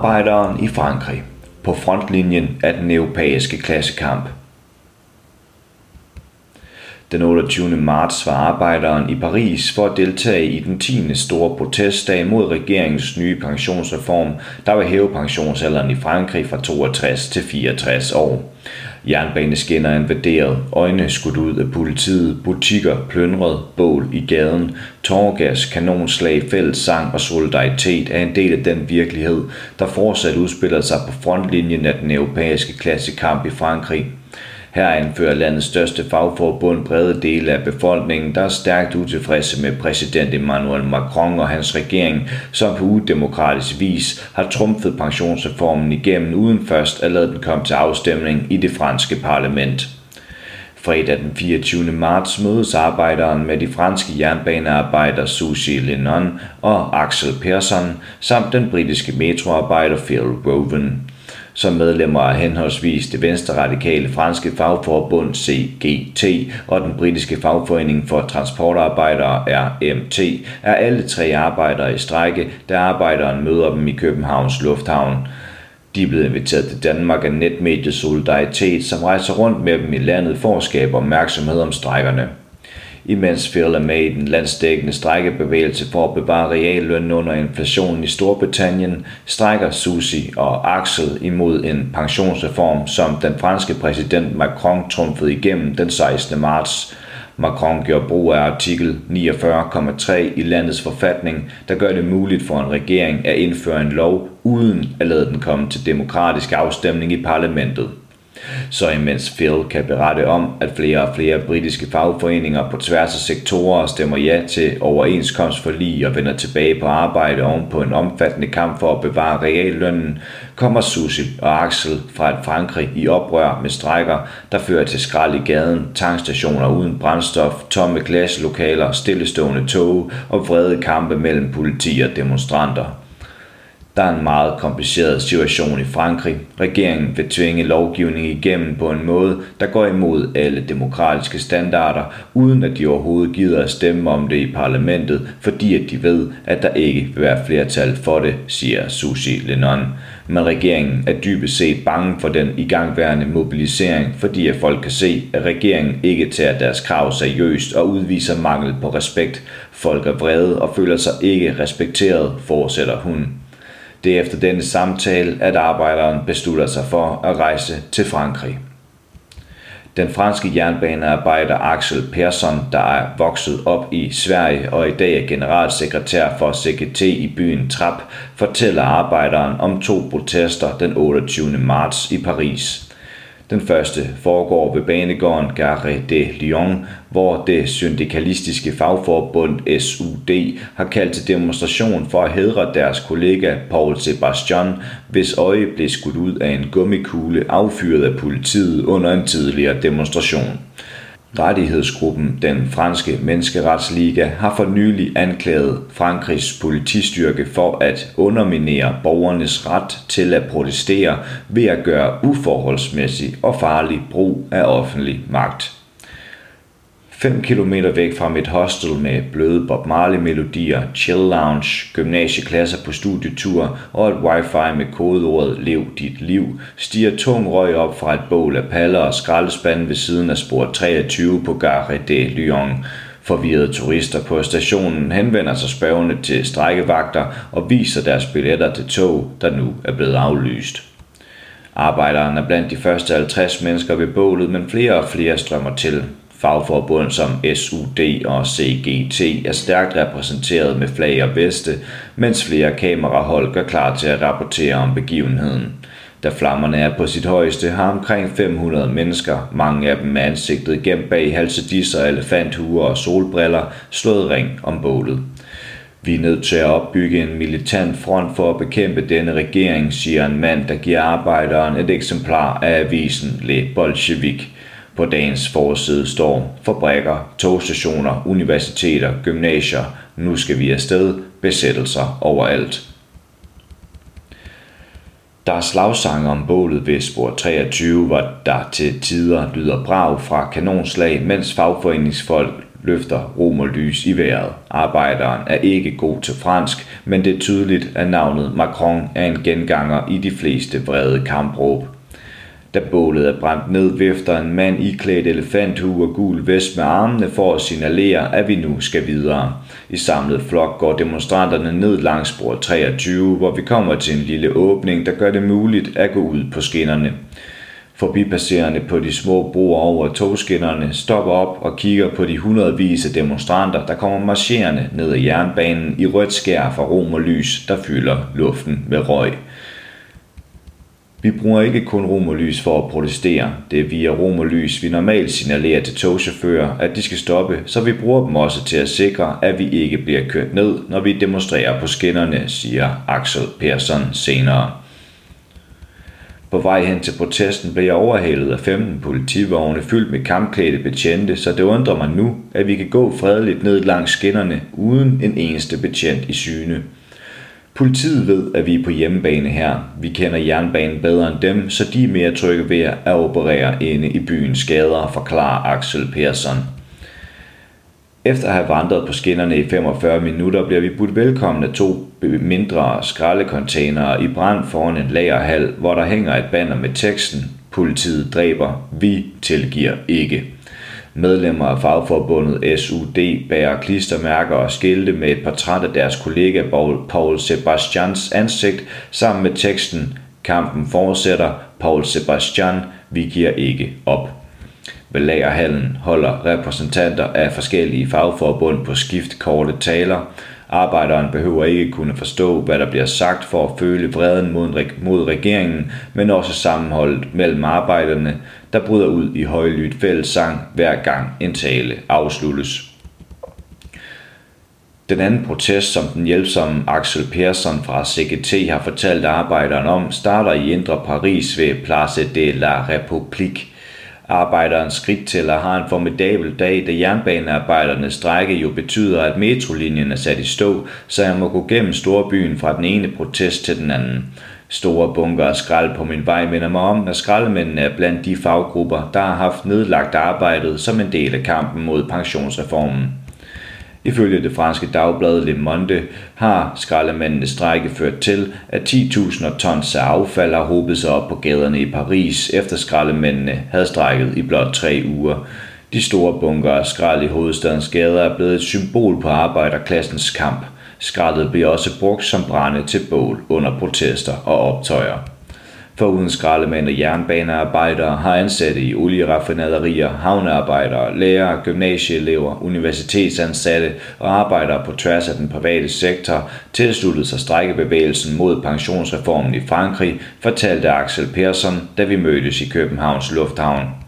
Arbejderen i Frankrig på frontlinjen af den europæiske klassekamp. Den 28. marts var arbejderen i Paris for at deltage i den 10. store protestdag mod regeringens nye pensionsreform, der vil hæve pensionsalderen i Frankrig fra 62 til 64 år. Jernbaneskinner invaderet, øjne skudt ud af politiet, butikker plyndret, bål i gaden, tårgas, kanonslag, fælles sang og solidaritet er en del af den virkelighed, der fortsat udspiller sig på frontlinjen af den europæiske klassekamp i Frankrig. Her anfører landets største fagforbund brede dele af befolkningen, der er stærkt utilfredse med præsident Emmanuel Macron og hans regering, som på udemokratisk vis har trumfet pensionsreformen igennem uden først at lade den komme til afstemning i det franske parlament. Fredag den 24. marts mødes arbejderen med de franske jernbanearbejder Susie Lennon og Axel Persson samt den britiske metroarbejder Phil Roven som medlemmer af henholdsvis det venstre radikale franske fagforbund CGT og den britiske fagforening for transportarbejdere RMT, er alle tre arbejdere i strække, da arbejderen møder dem i Københavns Lufthavn. De er blevet inviteret til Danmark af netmediet Solidaritet, som rejser rundt med dem i landet for at skabe opmærksomhed om strækkerne imens Phil er med i den landsdækkende strækkebevægelse for at bevare reallønnen under inflationen i Storbritannien, strækker Susi og Axel imod en pensionsreform, som den franske præsident Macron trumfede igennem den 16. marts. Macron gjorde brug af artikel 49,3 i landets forfatning, der gør det muligt for en regering at indføre en lov uden at lade den komme til demokratisk afstemning i parlamentet. Så imens Phil kan berette om, at flere og flere britiske fagforeninger på tværs af sektorer stemmer ja til overenskomstforlig og vender tilbage på arbejde oven på en omfattende kamp for at bevare reallønnen, kommer Susie og Axel fra et Frankrig i oprør med strækker, der fører til skrald i gaden, tankstationer uden brændstof, tomme glaslokaler, stillestående tog og vrede kampe mellem politi og demonstranter. Der er en meget kompliceret situation i Frankrig. Regeringen vil tvinge lovgivning igennem på en måde, der går imod alle demokratiske standarder, uden at de overhovedet gider at stemme om det i parlamentet, fordi at de ved, at der ikke vil være flertal for det, siger Susi Lennon. Men regeringen er dybest set bange for den igangværende mobilisering, fordi at folk kan se, at regeringen ikke tager deres krav seriøst og udviser mangel på respekt. Folk er vrede og føler sig ikke respekteret, fortsætter hun. Det er efter denne samtale, at arbejderen beslutter sig for at rejse til Frankrig. Den franske jernbanearbejder Axel Persson, der er vokset op i Sverige og i dag er generalsekretær for CGT i byen Trap, fortæller arbejderen om to protester den 28. marts i Paris. Den første foregår ved banegården Gare de Lyon, hvor det syndikalistiske fagforbund SUD har kaldt til demonstration for at hedre deres kollega Paul Sebastian, hvis øje blev skudt ud af en gummikugle affyret af politiet under en tidligere demonstration. Rettighedsgruppen Den Franske Menneskeretsliga har for nylig anklaget Frankrigs politistyrke for at underminere borgernes ret til at protestere ved at gøre uforholdsmæssig og farlig brug af offentlig magt. 5 km væk fra mit hostel med bløde Bob Marley-melodier, chill lounge, gymnasieklasser på studietur og et wifi med kodeordet Lev dit liv, stiger tung røg op fra et bål af paller og skraldespande ved siden af spor 23 på Gare de Lyon. Forvirrede turister på stationen henvender sig spørgende til strækkevagter og viser deres billetter til tog, der nu er blevet aflyst. Arbejderen er blandt de første 50 mennesker ved bålet, men flere og flere strømmer til. Fagforbund som SUD og CGT er stærkt repræsenteret med flag og veste, mens flere kamerahold gør klar til at rapportere om begivenheden. Da flammerne er på sit højeste, har omkring 500 mennesker, mange af dem med ansigtet gemt bag halsedisser, elefanthuer og solbriller, slået ring om bålet. Vi er nødt til at opbygge en militant front for at bekæmpe denne regering, siger en mand, der giver arbejderen et eksemplar af avisen Le Bolshevik. På dagens forside står fabrikker, togstationer, universiteter, gymnasier. Nu skal vi afsted. Besættelser overalt. Der er slagsange om bålet ved spor 23, hvor der til tider lyder brag fra kanonslag, mens fagforeningsfolk løfter rom og lys i vejret. Arbejderen er ikke god til fransk, men det er tydeligt, at navnet Macron er en genganger i de fleste vrede kampråb. Da bålet er brændt ned, vifter en mand iklædt elefanthue og gul vest med armene for at signalere, at vi nu skal videre. I samlet flok går demonstranterne ned langs spor 23, hvor vi kommer til en lille åbning, der gør det muligt at gå ud på skinnerne. Forbipasserende på de små broer over togskinnerne stopper op og kigger på de hundredvis af demonstranter, der kommer marcherende ned ad jernbanen i rødt skær fra rom og lys, der fylder luften med røg. Vi bruger ikke kun romerlys for at protestere. Det er via romerlys, vi normalt signalerer til togchauffører, at de skal stoppe, så vi bruger dem også til at sikre, at vi ikke bliver kørt ned, når vi demonstrerer på skinnerne, siger Axel Persson senere. På vej hen til protesten blev jeg overhalet af 15 politivogne fyldt med kampklædte betjente, så det undrer mig nu, at vi kan gå fredeligt ned langs skinnerne uden en eneste betjent i syne. Politiet ved, at vi er på hjemmebane her. Vi kender jernbanen bedre end dem, så de er mere trygge ved at operere inde i byens gader, forklarer Axel Persson. Efter at have vandret på skinnerne i 45 minutter, bliver vi budt velkommen af to mindre skraldecontainere i brand foran en lagerhal, hvor der hænger et banner med teksten Politiet dræber, vi tilgiver ikke. Medlemmer af fagforbundet SUD bærer klistermærker og skilte med et portræt af deres kollega Paul Sebastians ansigt sammen med teksten Kampen fortsætter, Paul Sebastian, vi giver ikke op. Ved lagerhallen holder repræsentanter af forskellige fagforbund på skift korte taler. Arbejderen behøver ikke kunne forstå, hvad der bliver sagt for at føle vreden mod, mod regeringen, men også sammenholdet mellem arbejderne, der bryder ud i højlydt fællessang hver gang en tale afsluttes. Den anden protest, som den hjælpsomme Axel Persson fra CGT har fortalt arbejderen om, starter i Indre Paris ved Place de la République. Arbejderens skridttæller har en formidabel dag, da jernbanearbejdernes strække jo betyder, at metrolinjen er sat i stå, så jeg må gå gennem storbyen fra den ene protest til den anden. Store bunker af skrald på min vej minder mig om, at skraldemændene er blandt de faggrupper, der har haft nedlagt arbejdet som en del af kampen mod pensionsreformen. Ifølge det franske dagblad Le Monde har skraldemændenes strække ført til, at 10.000 tons af affald har hobet sig op på gaderne i Paris, efter skraldemændene havde strækket i blot tre uger. De store bunker af skrald i hovedstadens gader er blevet et symbol på arbejderklassens kamp. Skraldet bliver også brugt som brænde til bål under protester og optøjer. For uden skraldemænd og jernbanearbejdere har ansatte i olieraffinaderier, havnearbejdere, lærere, gymnasieelever, universitetsansatte og arbejdere på tværs af den private sektor tilsluttet sig strækkebevægelsen mod pensionsreformen i Frankrig, fortalte Axel Persson, da vi mødtes i Københavns Lufthavn.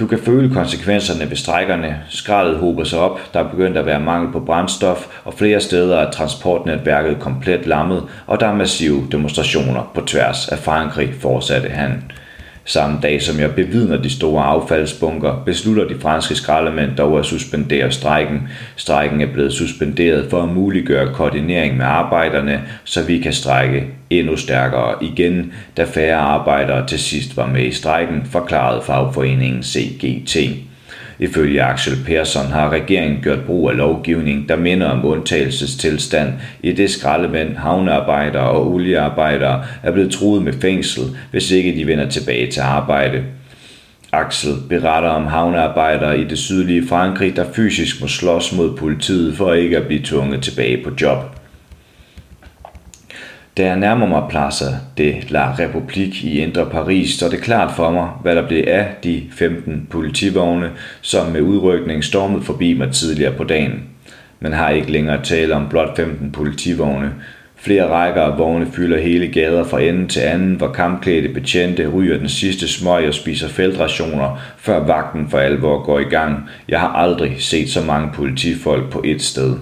Du kan føle konsekvenserne ved strækkerne. Skraldet hober sig op, der er begyndt at være mangel på brændstof, og flere steder er transportnetværket komplet lammet, og der er massive demonstrationer på tværs af Frankrig, fortsatte han. Samme dag som jeg bevidner de store affaldsbunker, beslutter de franske skraldemænd dog at suspendere strejken. Strejken er blevet suspenderet for at muliggøre koordinering med arbejderne, så vi kan strække endnu stærkere igen, da færre arbejdere til sidst var med i strejken, forklarede fagforeningen CGT. Ifølge Axel Persson har regeringen gjort brug af lovgivning, der minder om undtagelsestilstand, i det skraldemænd, havnearbejdere og oliearbejdere er blevet truet med fængsel, hvis ikke de vender tilbage til arbejde. Axel beretter om havnearbejdere i det sydlige Frankrig, der fysisk må slås mod politiet for ikke at blive tvunget tilbage på job. Da jeg nærmer mig Plaza de la République i Indre Paris, står det klart for mig, hvad der blev af de 15 politivogne, som med udrykning stormede forbi mig tidligere på dagen. Man har ikke længere tale om blot 15 politivogne. Flere rækker af vogne fylder hele gader fra ende til anden, hvor kampklædte betjente ryger den sidste smøg og spiser feltrationer, før vagten for alvor går i gang. Jeg har aldrig set så mange politifolk på et sted.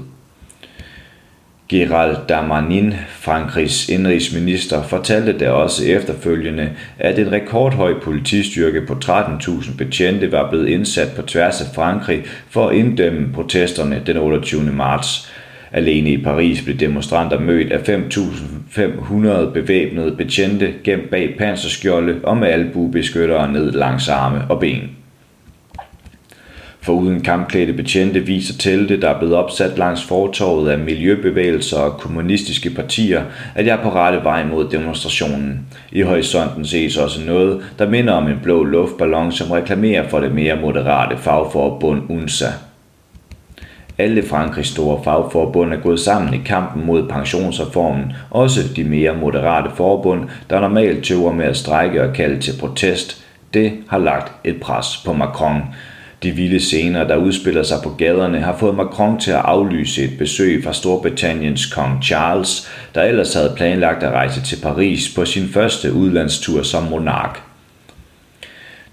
Gerald Damanin, Frankrigs indrigsminister, fortalte der også efterfølgende, at en rekordhøj politistyrke på 13.000 betjente var blevet indsat på tværs af Frankrig for at inddæmme protesterne den 28. marts. Alene i Paris blev demonstranter mødt af 5.500 bevæbnede betjente gemt bag panserskjolde og med albuebeskyttere ned langs arme og ben. For uden kampklædte betjente viser telte, der er blevet opsat langs fortorvet af miljøbevægelser og kommunistiske partier, at jeg er på rette vej mod demonstrationen. I horisonten ses også noget, der minder om en blå luftballon, som reklamerer for det mere moderate fagforbund UNSA. Alle Frankrigs store fagforbund er gået sammen i kampen mod pensionsreformen, også de mere moderate forbund, der normalt tøver med at strække og kalde til protest. Det har lagt et pres på Macron. De vilde scener, der udspiller sig på gaderne, har fået Macron til at aflyse et besøg fra Storbritanniens kong Charles, der ellers havde planlagt at rejse til Paris på sin første udlandstur som monark.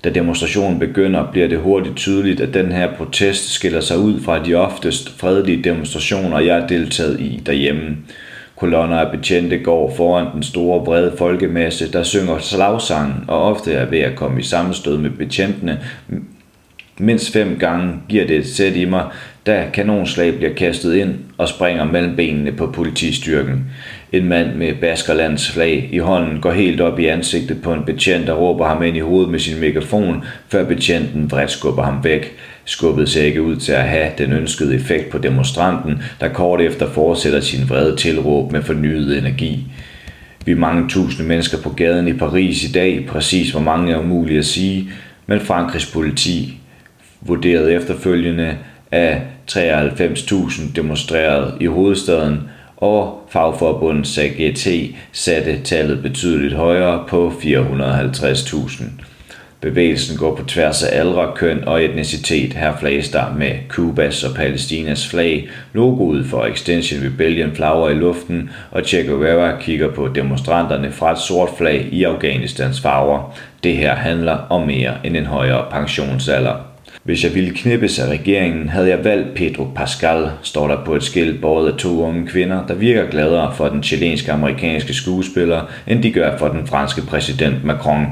Da demonstrationen begynder, bliver det hurtigt tydeligt, at den her protest skiller sig ud fra de oftest fredelige demonstrationer, jeg har deltaget i derhjemme. Kolonner af betjente går foran den store brede folkemasse, der synger slagsangen og ofte er ved at komme i sammenstød med betjentene. Mindst fem gange giver det et sæt i mig, da kanonslag bliver kastet ind og springer mellem benene på politistyrken. En mand med Baskerlands flag i hånden går helt op i ansigtet på en betjent og råber ham ind i hovedet med sin megafon, før betjenten vredt skubber ham væk. Skubbet ser ikke ud til at have den ønskede effekt på demonstranten, der kort efter fortsætter sin vrede tilråb med fornyet energi. Vi er mange tusinde mennesker på gaden i Paris i dag, præcis hvor mange er umuligt at sige, men Frankrigs politi vurderet efterfølgende af 93.000 demonstreret i hovedstaden, og fagforbundet SAGT satte tallet betydeligt højere på 450.000. Bevægelsen går på tværs af aldre, køn og etnicitet. Her flages der med Kubas og Palæstinas flag. Logoet for Extension Rebellion flager i luften, og Che Guevara kigger på demonstranterne fra et sort flag i Afghanistans farver. Det her handler om mere end en højere pensionsalder. Hvis jeg ville knippes af regeringen, havde jeg valgt Pedro Pascal, står der på et skilt båret af to unge kvinder, der virker gladere for den chilenske-amerikanske skuespiller, end de gør for den franske præsident Macron.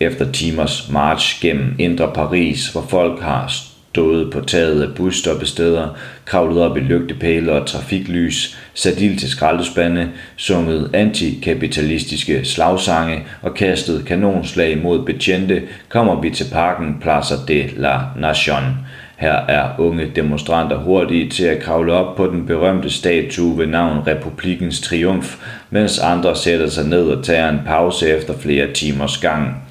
Efter timers march gennem indre Paris, hvor folk har stået på taget af busstoppesteder, kravlet op i lygtepæle og trafiklys, sat ild til skraldespande, sunget antikapitalistiske slagsange og kastet kanonslag mod betjente, kommer vi til parken Plaza de la Nation. Her er unge demonstranter hurtige til at kravle op på den berømte statue ved navn Republikens Triumf, mens andre sætter sig ned og tager en pause efter flere timers gang.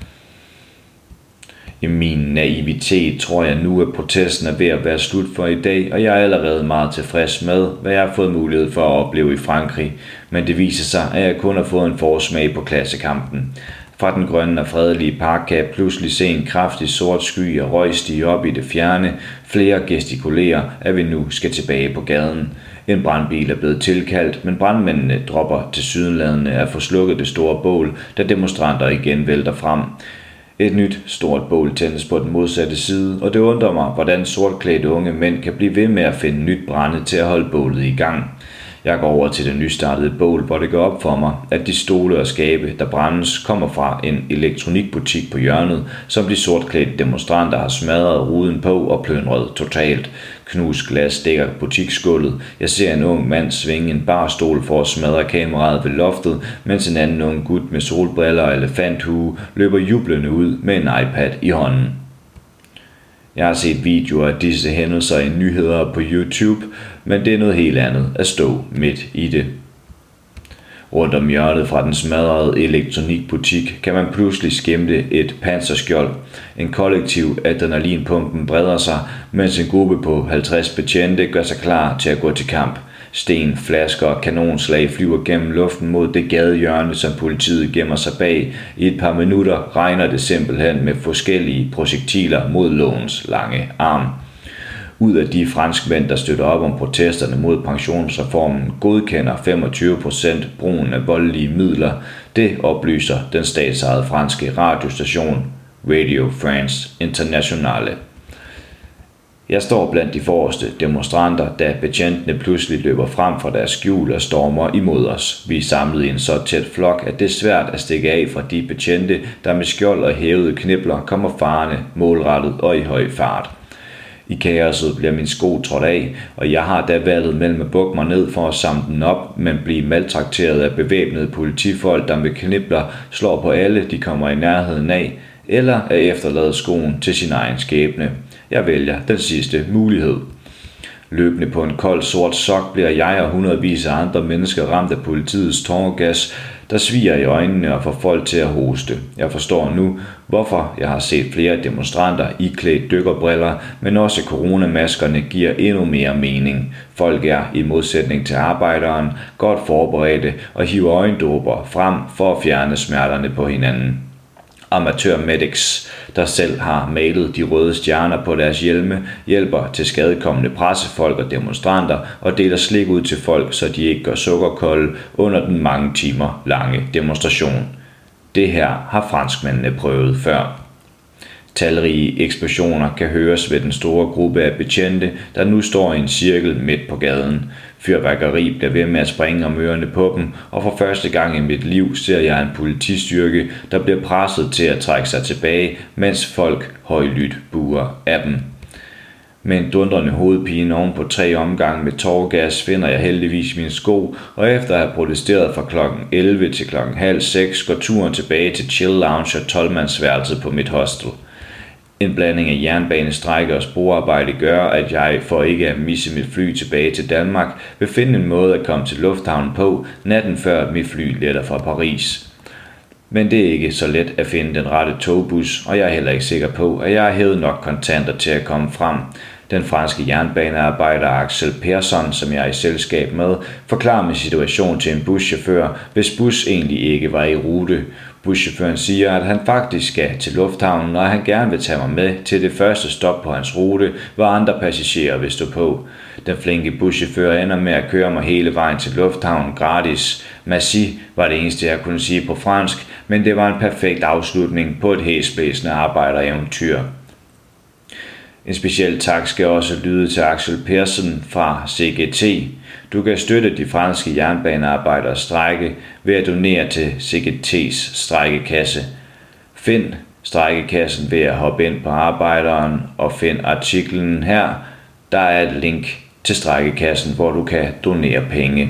I min naivitet tror jeg nu, at protesten er ved at være slut for i dag, og jeg er allerede meget tilfreds med, hvad jeg har fået mulighed for at opleve i Frankrig. Men det viser sig, at jeg kun har fået en forsmag på klassekampen. Fra den grønne og fredelige park kan jeg pludselig se en kraftig sort sky og røg stige op i det fjerne. Flere gestikulerer, at vi nu skal tilbage på gaden. En brandbil er blevet tilkaldt, men brandmændene dropper til sydenladende at få slukket det store bål, da demonstranter igen vælter frem. Et nyt stort bål tændes på den modsatte side, og det undrer mig, hvordan sortklædte unge mænd kan blive ved med at finde nyt brænde til at holde bålet i gang. Jeg går over til det nystartede bål, hvor det går op for mig, at de stole og skabe, der brændes, kommer fra en elektronikbutik på hjørnet, som de sortklædte demonstranter har smadret ruden på og plønret totalt. Knus glas dækker butiksgulvet. Jeg ser en ung mand svinge en barstol for at smadre kameraet ved loftet, mens en anden ung gut med solbriller og elefanthue løber jublende ud med en iPad i hånden. Jeg har set videoer af disse hændelser i nyheder på YouTube, men det er noget helt andet at stå midt i det. Rundt om hjørnet fra den smadrede elektronikbutik kan man pludselig skimte et panserskjold. En kollektiv adrenalinpumpen breder sig, mens en gruppe på 50 betjente gør sig klar til at gå til kamp. Sten, flasker og kanonslag flyver gennem luften mod det gadehjørne, som politiet gemmer sig bag. I et par minutter regner det simpelthen med forskellige projektiler mod lovens lange arm. Ud af de franskmænd, der støtter op om protesterne mod pensionsreformen, godkender 25% brugen af voldelige midler. Det oplyser den statsejede franske radiostation Radio France Internationale. Jeg står blandt de forreste demonstranter, da betjentene pludselig løber frem fra deres skjul og stormer imod os. Vi er samlet i en så tæt flok, at det er svært at stikke af fra de betjente, der med skjold og hævede knibler kommer farne, målrettet og i høj fart. I kaoset bliver min sko trådt af, og jeg har da valget mellem at bukke mig ned for at samle den op, men blive maltrakteret af bevæbnede politifolk, der med knibler slår på alle, de kommer i nærheden af, eller at efterlade skoen til sin egen skæbne. Jeg vælger den sidste mulighed. Løbende på en kold sort sok bliver jeg og hundredvis af andre mennesker ramt af politiets tårgas, der sviger i øjnene og får folk til at hoste. Jeg forstår nu, hvorfor jeg har set flere demonstranter i klædt dykkerbriller, men også coronamaskerne giver endnu mere mening. Folk er, i modsætning til arbejderen, godt forberedte og hiver øjendåber frem for at fjerne smerterne på hinanden amatørmedics, der selv har malet de røde stjerner på deres hjelme, hjælper til skadekommende pressefolk og demonstranter og deler slik ud til folk, så de ikke gør sukkerkolde under den mange timer lange demonstration. Det her har franskmændene prøvet før. Talrige eksplosioner kan høres ved den store gruppe af betjente, der nu står i en cirkel midt på gaden. Fyrværkeri bliver ved med at springe om ørerne på dem, og for første gang i mit liv ser jeg en politistyrke, der bliver presset til at trække sig tilbage, mens folk højlydt buer af dem. Med en dundrende hovedpine oven på tre omgange med tårgas finder jeg heldigvis mine sko, og efter at have protesteret fra kl. 11 til kl. halv 6 går turen tilbage til Chill Lounge og 12 på mit hostel – en blanding af jernbanestrække og sporarbejde gør, at jeg, for ikke at misse mit fly tilbage til Danmark, vil finde en måde at komme til lufthavnen på, natten før mit fly letter fra Paris. Men det er ikke så let at finde den rette togbus, og jeg er heller ikke sikker på, at jeg har hævet nok kontanter til at komme frem. Den franske jernbanearbejder Axel Persson, som jeg er i selskab med, forklarer min situation til en buschauffør, hvis bus egentlig ikke var i rute. Buschaufføren siger, at han faktisk skal til lufthavnen, og han gerne vil tage mig med til det første stop på hans rute, hvor andre passagerer vil stå på. Den flinke buschauffør ender med at køre mig hele vejen til lufthavnen gratis. Merci var det eneste, jeg kunne sige på fransk, men det var en perfekt afslutning på et hæsblæsende arbejdereventyr. En speciel tak skal også lyde til Axel Persson fra CGT. Du kan støtte de franske jernbanearbejdere strække ved at donere til CGT's strækkekasse. Find strækkekassen ved at hoppe ind på arbejderen og find artiklen her. Der er et link til strækkekassen, hvor du kan donere penge.